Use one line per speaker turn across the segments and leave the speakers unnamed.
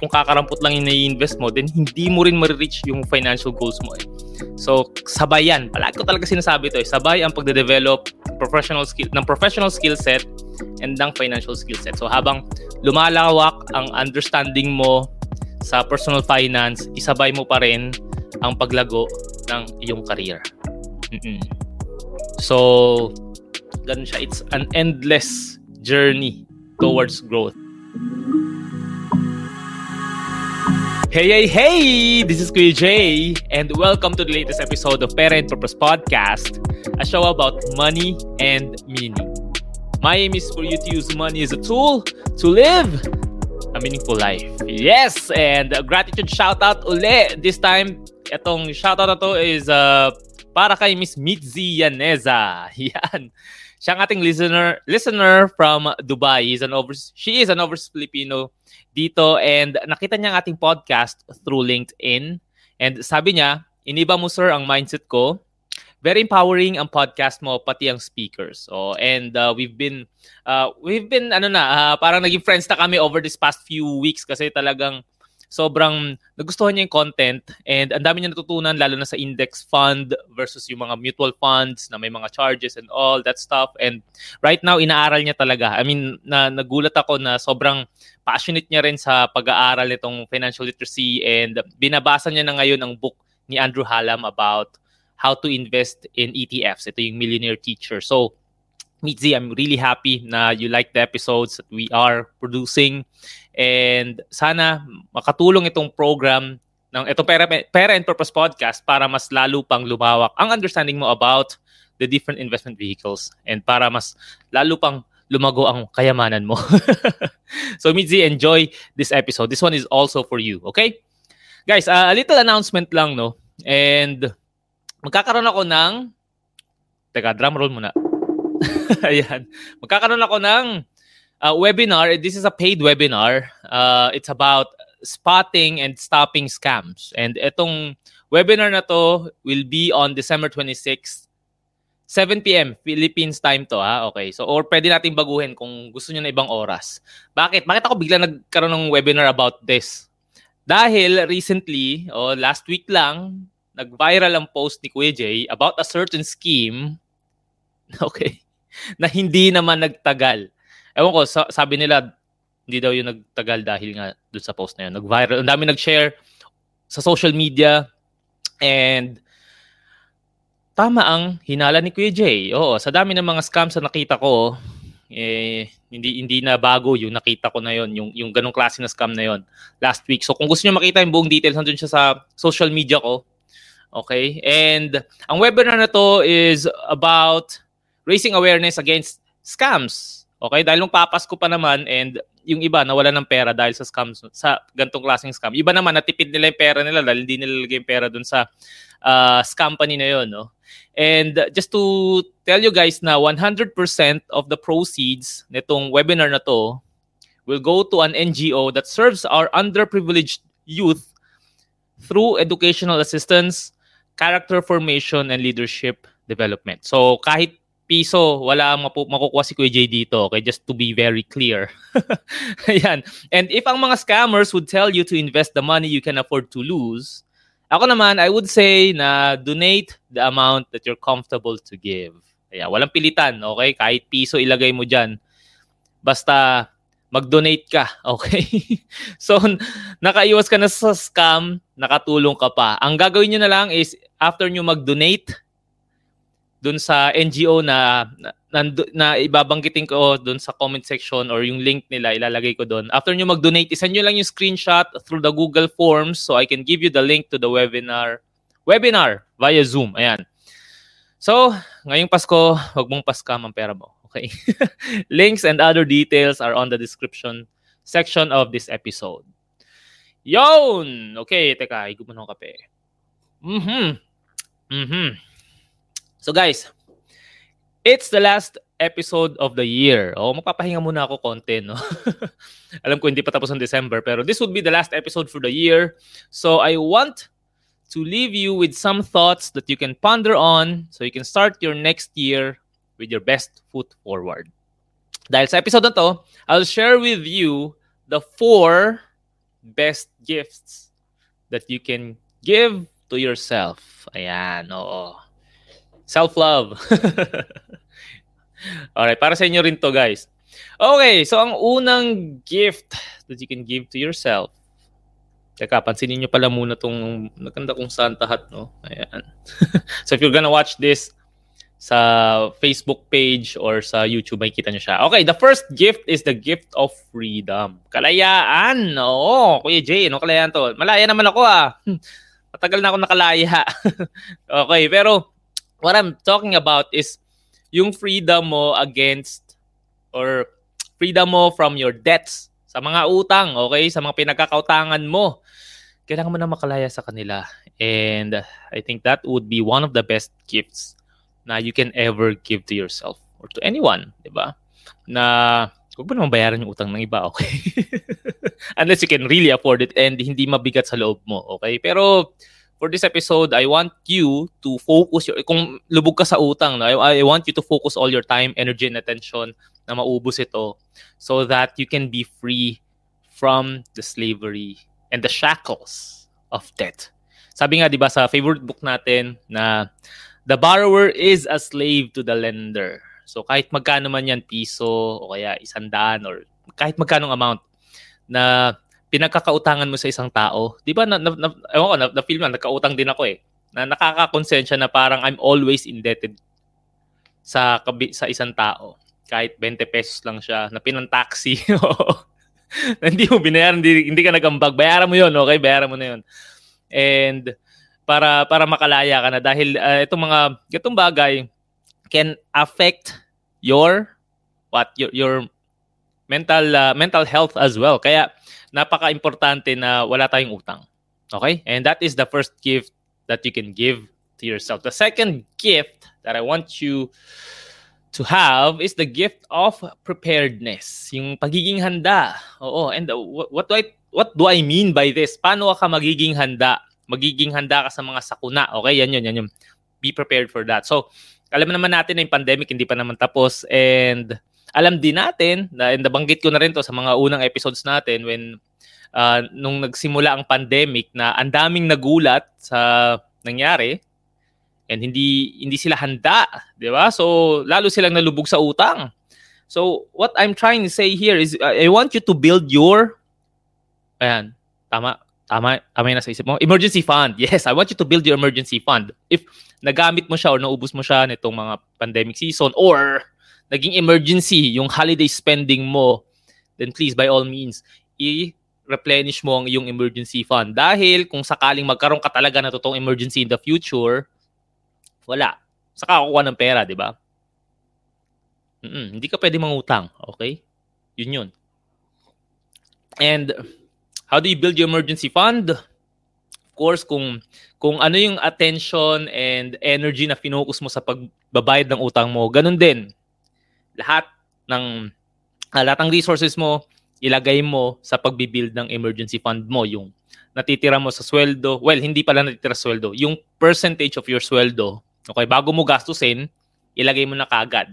kung kakarampot lang yung nai-invest mo, then hindi mo rin ma-reach yung financial goals mo eh. So, sabay yan. Palagi ko talaga sinasabi to eh. Sabay ang pagde-develop professional skill, ng professional skill set and ng financial skill set. So, habang lumalawak ang understanding mo sa personal finance, isabay mo pa rin ang paglago ng iyong career. Mm-mm. So, ganun siya. It's an endless journey towards growth. Hey, hey, hey! This is Kuya Jay, and welcome to the latest episode of Parent Purpose Podcast, a show about money and meaning. My aim is for you to use money as a tool to live a meaningful life. Yes! And a gratitude shout out uli. This time, itong shout out na to is uh, para kay Miss Mitzi Yaneza. Yan. Siya ang ating listener listener from Dubai. He's an over, she is an overseas Filipino dito and nakita niya ang ating podcast through LinkedIn. And sabi niya, iniba mo sir ang mindset ko. Very empowering ang podcast mo pati ang speakers. Oh, and uh, we've been uh, we've been ano na, uh, parang naging friends na kami over this past few weeks kasi talagang sobrang nagustuhan niya yung content and ang dami niya natutunan lalo na sa index fund versus yung mga mutual funds na may mga charges and all that stuff. And right now inaaral niya talaga. I mean na nagulat ako na sobrang passionate niya rin sa pag-aaral nitong financial literacy and binabasa niya na ngayon ang book ni Andrew Hallam about how to invest in ETFs ito yung millionaire teacher. So Mitzi, I'm really happy na you like the episodes that we are producing. And sana makatulong itong program ng itong Pera, Pera and Purpose Podcast para mas lalo pang lumawak ang understanding mo about the different investment vehicles and para mas lalo pang lumago ang kayamanan mo. so Mitzi, enjoy this episode. This one is also for you, okay? Guys, uh, a little announcement lang, no? And magkakaroon ako ng Teka, drum roll muna. Ayan. Magkakaroon ako ng uh, webinar. This is a paid webinar. Uh, it's about spotting and stopping scams. And itong webinar na to will be on December 26th, 7 p.m. Philippines time to ha. Okay. So or pwede nating baguhin kung gusto niyo na ibang oras. Bakit? Bakit ako bigla nagkaroon ng webinar about this? Dahil recently, oh, last week lang, nag-viral ang post ni Kuya Jay about a certain scheme. Okay na hindi naman nagtagal. Ewan ko, sabi nila, hindi daw yung nagtagal dahil nga doon sa post na yun. Nag-viral. Ang dami nag-share sa social media and tama ang hinala ni Kuya Jay. Oo, sa dami ng mga scams na nakita ko, eh, hindi hindi na bago yung nakita ko na yon yung yung ganong klase na scam na yon last week. So kung gusto niyo makita yung buong details nandun siya sa social media ko. Okay? And ang webinar na to is about raising awareness against scams. Okay? Dahil nung papasko pa naman and yung iba nawala ng pera dahil sa scams, sa gantong klaseng scam. Iba naman, natipid nila yung pera nila dahil hindi nila yung pera dun sa uh, scam company na yun. No? And just to tell you guys na 100% of the proceeds nitong webinar na to will go to an NGO that serves our underprivileged youth through educational assistance, character formation, and leadership development. So kahit piso, wala ang mapu- makukuha si Kuya J dito. Okay, just to be very clear. Ayan. And if ang mga scammers would tell you to invest the money you can afford to lose, ako naman, I would say na donate the amount that you're comfortable to give. Ayan, walang pilitan, okay? Kahit piso ilagay mo dyan. Basta mag-donate ka, okay? so, nakaiwas ka na sa scam, nakatulong ka pa. Ang gagawin nyo na lang is, after nyo mag-donate, dun sa NGO na na, na ibabanggitin ko dun sa comment section or yung link nila ilalagay ko doon. After nyo mag-donate, isend nyo lang yung screenshot through the Google Forms so I can give you the link to the webinar webinar via Zoom. Ayan. So, ngayong Pasko, huwag mong paskam ang pera mo. Okay? Links and other details are on the description section of this episode. Yon! Okay, teka, higop ng kape. Mm-hmm. Mm-hmm. So guys, it's the last episode of the year. Oh, magpapahinga muna ako konti, no? Alam ko hindi pa tapos ang December, pero this would be the last episode for the year. So I want to leave you with some thoughts that you can ponder on so you can start your next year with your best foot forward. Dahil sa episode na to, I'll share with you the four best gifts that you can give to yourself. Ayan, oo. Self-love. Alright, para sa inyo rin to guys. Okay, so ang unang gift that you can give to yourself. Teka, pansinin nyo pala muna tong naganda kong Santa hat, no? Ayan. so if you're gonna watch this sa Facebook page or sa YouTube, makikita nyo siya. Okay, the first gift is the gift of freedom. Kalayaan! Oo, Kuya Jay, no kalayaan to? Malaya naman ako ah. Matagal na ako nakalaya. okay, pero what I'm talking about is yung freedom mo against or freedom mo from your debts sa mga utang, okay? Sa mga pinagkakautangan mo. Kailangan mo na makalaya sa kanila. And I think that would be one of the best gifts na you can ever give to yourself or to anyone, di ba? Na huwag mo naman bayaran yung utang ng iba, okay? Unless you can really afford it and hindi mabigat sa loob mo, okay? Pero for this episode, I want you to focus your kung lubog ka sa utang, no? I, I want you to focus all your time, energy and attention na maubos ito so that you can be free from the slavery and the shackles of debt. Sabi nga 'di ba sa favorite book natin na the borrower is a slave to the lender. So kahit magkano man 'yan piso o kaya isandaan or kahit magkano amount na pinagkakautangan mo sa isang tao, 'di ba na, na, na, ewan ko, na, na feel mo, nagkautang din ako eh. Na nakakakonsensya na parang I'm always indebted sa sa isang tao. Kahit 20 pesos lang siya, na pinang-taxi. hindi mo binayaran, hindi, hindi ka nagambag. Bayaran mo 'yon, okay? Bayaran mo na 'yon. And para para makalaya ka na dahil uh, itong mga itong bagay can affect your what your your mental uh, mental health as well. Kaya napaka-importante na wala tayong utang. Okay? And that is the first gift that you can give to yourself. The second gift that I want you to have is the gift of preparedness. Yung pagiging handa. Oo, and uh, what do I what do I mean by this? Paano ka magiging handa? Magiging handa ka sa mga sakuna. Okay, yan yun, yan yun. Be prepared for that. So, alam naman natin na yung pandemic hindi pa naman tapos and alam din natin, na nabanggit ko na rin to sa mga unang episodes natin when uh, nung nagsimula ang pandemic na ang daming nagulat sa nangyari and hindi hindi sila handa, 'di ba? So lalo silang nalubog sa utang. So what I'm trying to say here is I want you to build your ayan, tama tama tama na sa isip mo. Emergency fund. Yes, I want you to build your emergency fund. If nagamit mo siya or naubos mo siya nitong mga pandemic season or naging emergency yung holiday spending mo, then please by all means, i-replenish mo ang iyong emergency fund. Dahil kung sakaling magkaroon ka talaga na totoong emergency in the future, wala. Saka kukuha ng pera, di ba? Mm-mm, hindi ka pwede mangutang, okay? Yun yun. And how do you build your emergency fund? Of course, kung kung ano yung attention and energy na finocus mo sa pagbabayad ng utang mo, ganun din lahat ng uh, lahat ng resources mo ilagay mo sa pagbibuild ng emergency fund mo yung natitira mo sa sweldo well hindi pala natitira sa sweldo yung percentage of your sweldo okay bago mo gastusin ilagay mo na kagad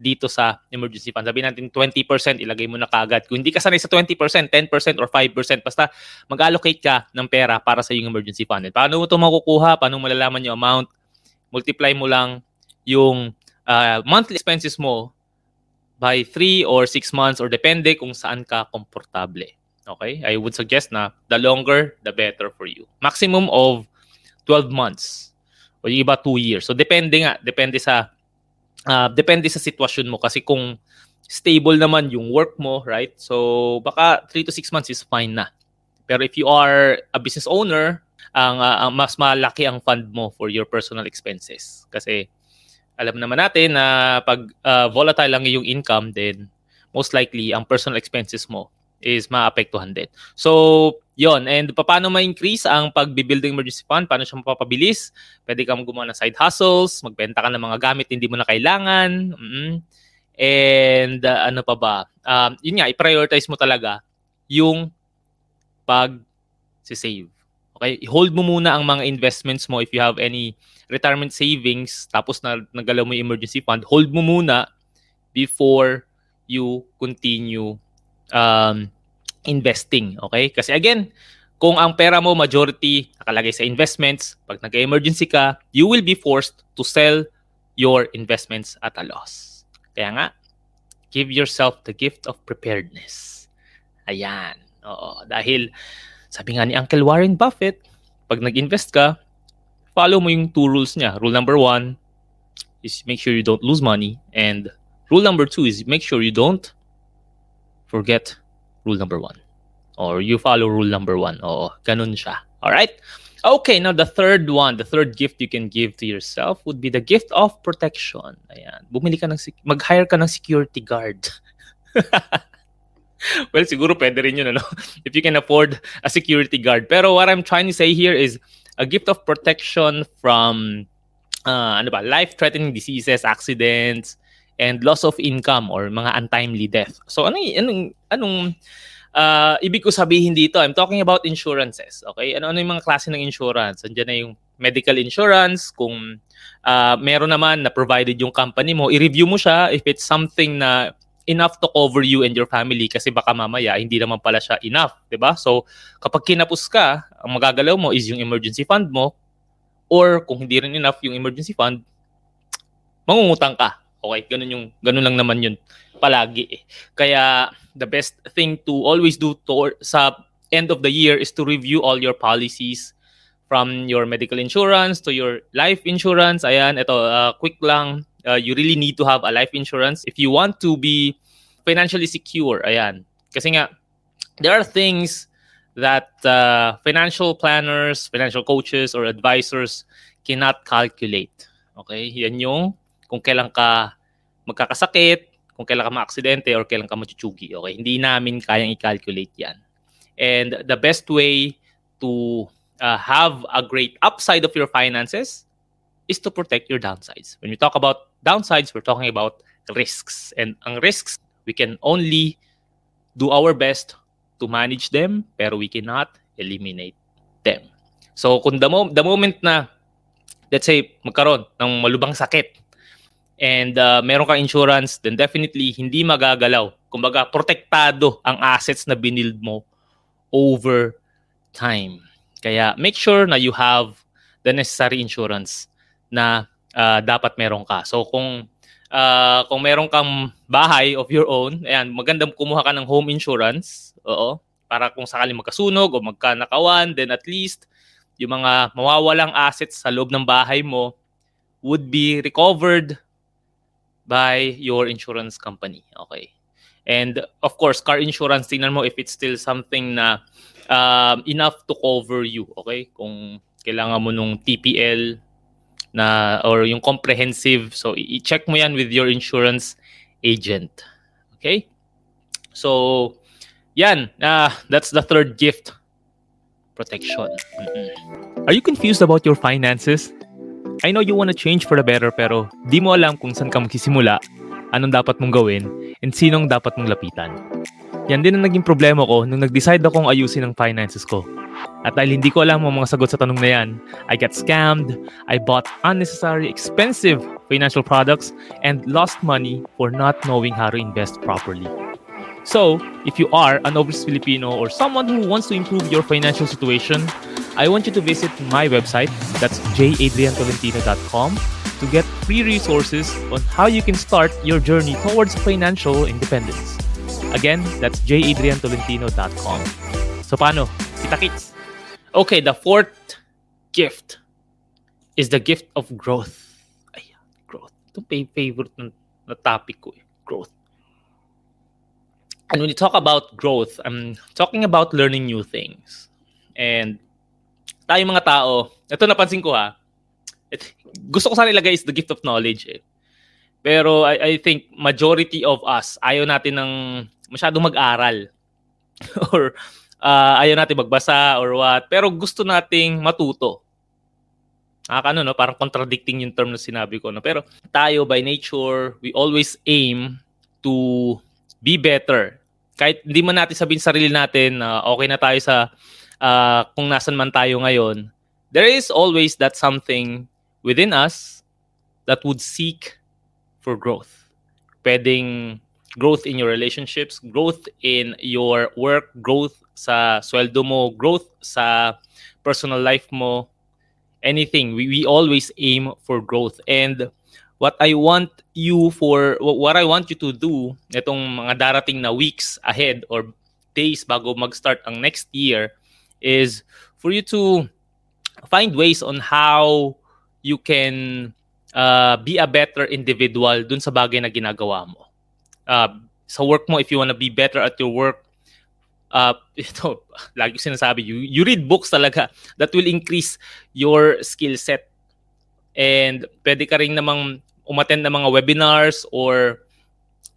dito sa emergency fund. Sabi natin 20% ilagay mo na kagad. Kung hindi ka sanay sa 20%, 10% or 5%, basta mag-allocate ka ng pera para sa iyong emergency fund. And paano mo ito makukuha? Paano malalaman yung amount? Multiply mo lang yung uh, monthly expenses mo by 3 or 6 months or depende kung saan ka komportable. Okay? I would suggest na the longer, the better for you. Maximum of 12 months o yung iba 2 years. So depende nga, depende sa uh, depende sa sitwasyon mo kasi kung stable naman yung work mo, right? So baka 3 to 6 months is fine na. Pero if you are a business owner, ang, uh, ang mas malaki ang fund mo for your personal expenses kasi alam naman natin na pag uh, volatile lang yung income, then most likely ang personal expenses mo is maapektuhan din. So, yon And paano ma-increase ang pag-building emergency fund? Paano siya mapapabilis? Pwede kang gumawa ng side hustles, magbenta ka ng mga gamit hindi mo na kailangan. Mm-hmm. And uh, ano pa ba? Um, yun nga, i-prioritize mo talaga yung pag-save. Okay? I-hold mo muna ang mga investments mo if you have any retirement savings tapos na nagalaw mo yung emergency fund, hold mo muna before you continue um, investing. Okay? Kasi again, kung ang pera mo majority nakalagay sa investments, pag nag-emergency ka, you will be forced to sell your investments at a loss. Kaya nga, give yourself the gift of preparedness. Ayan. Oo. Dahil, sabi nga ni Uncle Warren Buffett, pag nag-invest ka, follow mo yung two rules niya. Rule number one is make sure you don't lose money. And rule number two is make sure you don't forget rule number one. Or you follow rule number one. Oo, ganun siya. Alright? Okay, now the third one, the third gift you can give to yourself would be the gift of protection. Ayan. Bumili ka ng, mag-hire ka ng security guard. well, siguro pwede rin yun, ano? If you can afford a security guard. Pero what I'm trying to say here is a gift of protection from uh, ano ba, life-threatening diseases, accidents, and loss of income or mga untimely death. So ano anong anong uh, ibig ko sabihin dito? I'm talking about insurances. Okay? Ano ano yung mga klase ng insurance? Andiyan na yung medical insurance kung uh, meron naman na provided yung company mo, i-review mo siya if it's something na enough to cover you and your family kasi baka mamaya hindi naman pala siya enough, 'di ba? So kapag kinapos ka, ang magagalaw mo is yung emergency fund mo or kung hindi rin enough yung emergency fund, mangungutang ka. Okay, ganun yung ganun lang naman yun palagi. Eh. Kaya the best thing to always do to, sa end of the year is to review all your policies from your medical insurance to your life insurance. Ayan, ito uh, quick lang uh, you really need to have a life insurance if you want to be financially secure. Ayan. Kasi nga, there are things that uh, financial planners, financial coaches, or advisors cannot calculate. Okay? Yan yung kung kailan ka magkakasakit, kung kailan ka maaksidente, or kailan ka machuchugi. Okay? Hindi namin kayang i-calculate yan. And the best way to uh, have a great upside of your finances is to protect your downsides. When we talk about downsides, we're talking about risks. And ang risks, we can only do our best to manage them, pero we cannot eliminate them. So kung the, mo- the moment na, let's say, magkaroon ng malubang sakit, and uh, meron kang insurance, then definitely hindi magagalaw. Kumbaga, protektado ang assets na binild mo over time. Kaya make sure na you have the necessary insurance na uh, dapat meron ka. So kung uh, kung meron kang bahay of your own, ayan, magandang kumuha ka ng home insurance. Oo. Para kung sakali magkasunog o magkanakawan, then at least yung mga mawawalang assets sa loob ng bahay mo would be recovered by your insurance company. Okay. And of course, car insurance, tingnan mo if it's still something na um, enough to cover you. Okay? Kung kailangan mo nung TPL, na or yung comprehensive. So i-check mo yan with your insurance agent. Okay? So yan, uh, that's the third gift. Protection. Mm-mm. Are you confused about your finances? I know you want to change for the better pero di mo alam kung saan ka magsisimula, anong dapat mong gawin, and sinong dapat mong lapitan. Yan din ang naging problema ko nung nag-decide akong ayusin ang finances ko. At dahil hindi ko alam ang mga sagot sa tanong na yan, I got scammed, I bought unnecessary expensive financial products, and lost money for not knowing how to invest properly. So, if you are an overseas Filipino or someone who wants to improve your financial situation, I want you to visit my website, that's jadriantolentino.com, to get free resources on how you can start your journey towards financial independence. Again, that's jadriantolentino.com. So paano? Kita-kits! Okay, the fourth gift is the gift of growth. Ay, growth. Ito favorite na, na topic ko eh. Growth. And when you talk about growth, I'm talking about learning new things. And tayo mga tao, ito napansin ko ha, it, gusto ko sana ilagay is the gift of knowledge eh. Pero I, I think majority of us, ayaw natin ng masyadong mag-aral. Or uh, ayaw natin magbasa or what. Pero gusto nating matuto. Nakakano, no? Parang contradicting yung term na sinabi ko. No? Pero tayo, by nature, we always aim to be better. Kahit hindi man natin sabihin sa sarili natin na uh, okay na tayo sa uh, kung nasan man tayo ngayon, there is always that something within us that would seek for growth. Pwedeng growth in your relationships, growth in your work, growth sa sweldo mo, growth sa personal life mo, anything. We, we always aim for growth. And what I want you for, what I want you to do itong mga darating na weeks ahead or days bago mag-start ang next year is for you to find ways on how you can uh, be a better individual dun sa bagay na ginagawa mo. Uh, sa work mo, if you want to be better at your work, uh, ito, lagi ko sinasabi, you, you read books talaga that will increase your skill set. And pwede ka rin namang umattend ng mga webinars or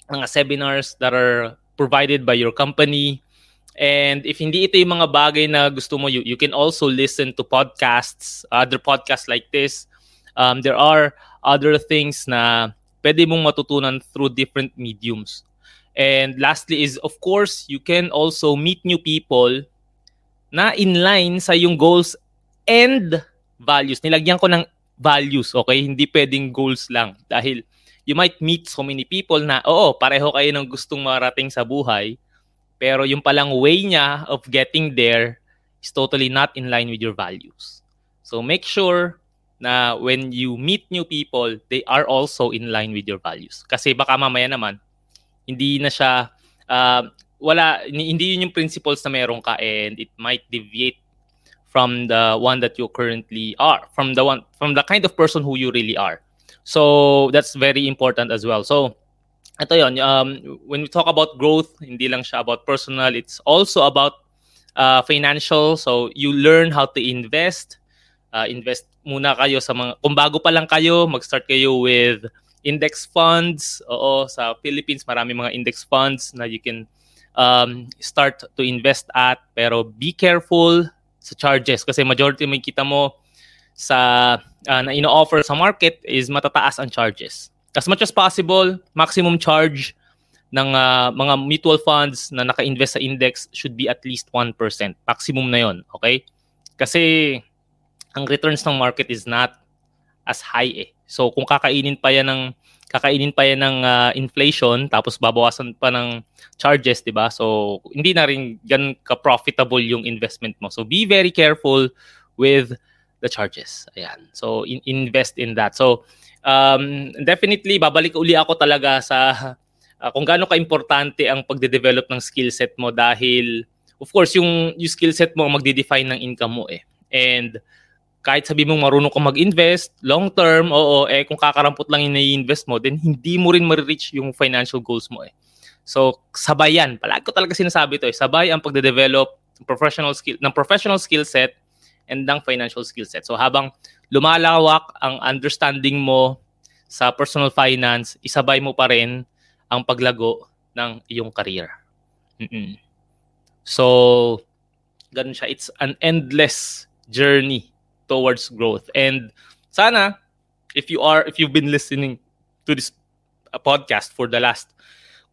mga seminars that are provided by your company. And if hindi ito yung mga bagay na gusto mo, you, you can also listen to podcasts, other podcasts like this. Um, there are other things na pwede mong matutunan through different mediums. And lastly is, of course, you can also meet new people na in line sa yung goals and values. Nilagyan ko ng values, okay? Hindi pwedeng goals lang. Dahil you might meet so many people na, oo, pareho kayo ng gustong marating sa buhay, pero yung palang way niya of getting there is totally not in line with your values. So make sure na when you meet new people, they are also in line with your values. Kasi baka mamaya naman, hindi na siya, uh, wala, hindi yun yung principles na meron ka and it might deviate from the one that you currently are, from the one, from the kind of person who you really are. So that's very important as well. So ito yon um, when we talk about growth hindi lang siya about personal it's also about uh, financial so you learn how to invest uh, invest muna kayo sa mga kung bago pa lang kayo mag-start kayo with index funds oo sa Philippines marami mga index funds na you can um, start to invest at pero be careful sa charges kasi majority may kita mo sa uh, na ino-offer sa market is matataas ang charges as much as possible, maximum charge ng uh, mga mutual funds na naka-invest sa index should be at least 1%. Maximum na yon, okay? Kasi ang returns ng market is not as high eh. So kung kakainin pa yan ng kakainin pa yan ng uh, inflation tapos babawasan pa ng charges, 'di ba? So hindi na rin gan ka profitable yung investment mo. So be very careful with the charges. Ayan. So in- invest in that. So um, definitely babalik uli ako talaga sa uh, kung gaano ka-importante ang pagde-develop ng skill set mo dahil of course yung yung skill set mo ang magde-define ng income mo eh. And kahit sabi mong marunong ka mag-invest, long term, oo, eh kung kakarampot lang yung i-invest mo, then hindi mo rin ma-reach yung financial goals mo eh. So, sabay yan. Palagi ko talaga sinasabi ito eh. Sabay ang pagde-develop professional skill ng professional skill set and ng financial skill set. So habang lumalawak ang understanding mo sa personal finance, isabay mo pa rin ang paglago ng iyong career. Mm-mm. So, ganun siya. It's an endless journey towards growth. And sana, if you are, if you've been listening to this uh, podcast for the last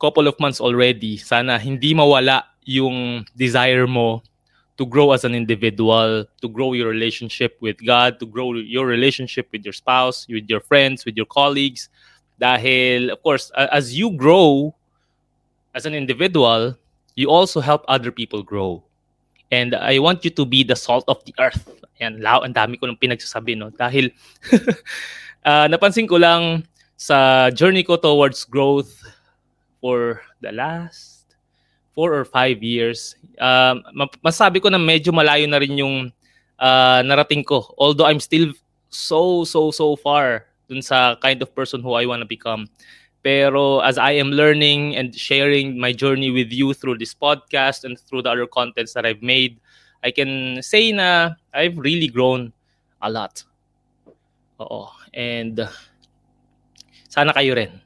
couple of months already, sana hindi mawala yung desire mo to grow as an individual, to grow your relationship with God, to grow your relationship with your spouse, with your friends, with your colleagues. Dahil, of course, as you grow as an individual, you also help other people grow. And I want you to be the salt of the earth. Ayan, lao, ang dami ko nang pinagsasabi, no? Dahil, uh, napansin ko lang sa journey ko towards growth for the last four or five years, uh, masabi ko na medyo malayo na rin yung uh, narating ko. Although I'm still so, so, so far dun sa kind of person who I want to become. Pero as I am learning and sharing my journey with you through this podcast and through the other contents that I've made, I can say na I've really grown a lot. Oo. And sana kayo rin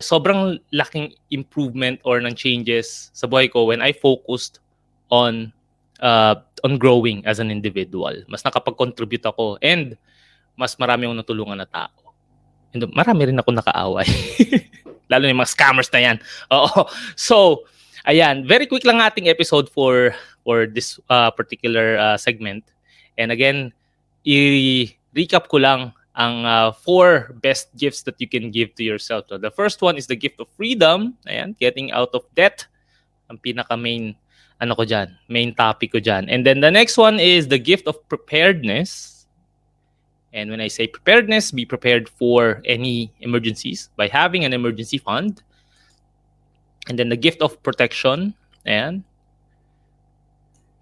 sobrang laking improvement or ng changes sa buhay ko when I focused on uh, on growing as an individual. Mas nakapag-contribute ako and mas marami akong natulungan na tao. Marami rin ako nakaaway. Lalo na yung mga scammers na yan. Oo. So, ayan. Very quick lang ating episode for for this uh, particular uh, segment. And again, i-recap ko lang ang uh, four best gifts that you can give to yourself. So the first one is the gift of freedom. Ayan, getting out of debt. Ang pinaka main ano ko diyan, main topic ko diyan. And then the next one is the gift of preparedness. And when I say preparedness, be prepared for any emergencies by having an emergency fund. And then the gift of protection and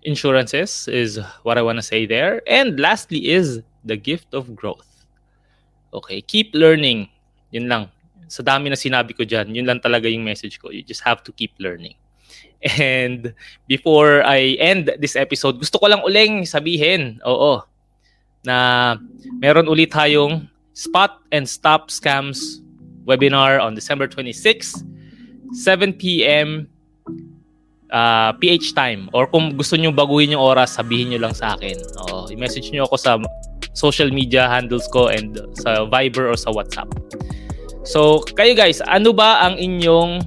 insurances is what I want to say there. And lastly is the gift of growth. Okay, keep learning. Yun lang. Sa dami na sinabi ko dyan, yun lang talaga yung message ko. You just have to keep learning. And before I end this episode, gusto ko lang uling sabihin, oo, na meron ulit tayong Spot and Stop Scams webinar on December 26, 7 p.m. Uh, PH time. Or kung gusto nyo baguhin yung oras, sabihin nyo lang sa akin. Oo, i-message nyo ako sa social media handles ko and sa Viber or sa WhatsApp. So, kayo guys, ano ba ang inyong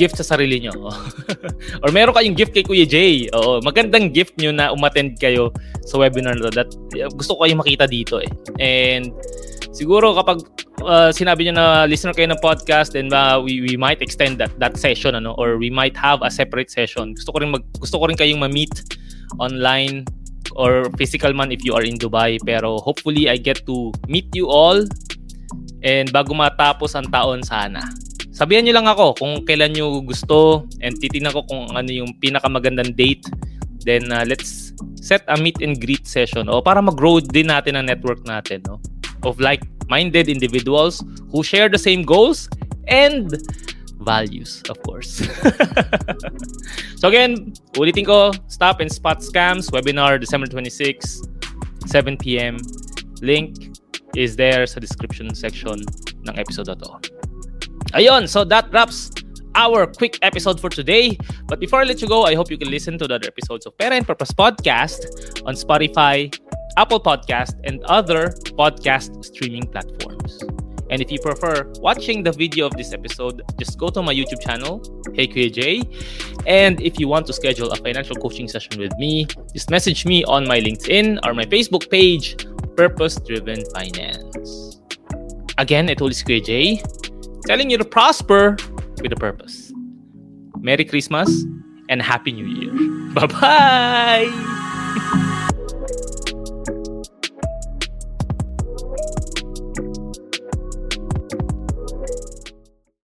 gift sa sarili nyo? or meron kayong gift kay Kuya Jay. Oo, magandang gift nyo na umattend kayo sa webinar na. That, gusto ko kayong makita dito eh. And siguro kapag uh, sinabi niyo na listener kayo ng podcast then uh, we we might extend that that session ano or we might have a separate session. Gusto ko rin mag, gusto ko rin kayong ma-meet online or physical man if you are in Dubai. Pero hopefully, I get to meet you all. And bago matapos ang taon sana. Sabihan nyo lang ako kung kailan nyo gusto and titingnan ko kung ano yung pinakamagandang date. Then uh, let's set a meet and greet session o para mag-grow din natin ang network natin no? of like-minded individuals who share the same goals and values, of course. so again, ulitin ko, Stop and Spot Scams, webinar December 26, 7 p.m. Link is there sa description section ng episode na to. Ayun, so that wraps our quick episode for today. But before I let you go, I hope you can listen to the other episodes of Parent Purpose Podcast on Spotify, Apple Podcast, and other podcast streaming platforms. And if you prefer watching the video of this episode, just go to my YouTube channel, Hey J. And if you want to schedule a financial coaching session with me, just message me on my LinkedIn or my Facebook page, Purpose Driven Finance. Again, ito is Kuya J, telling you to prosper with a purpose. Merry Christmas and Happy New Year. Bye-bye!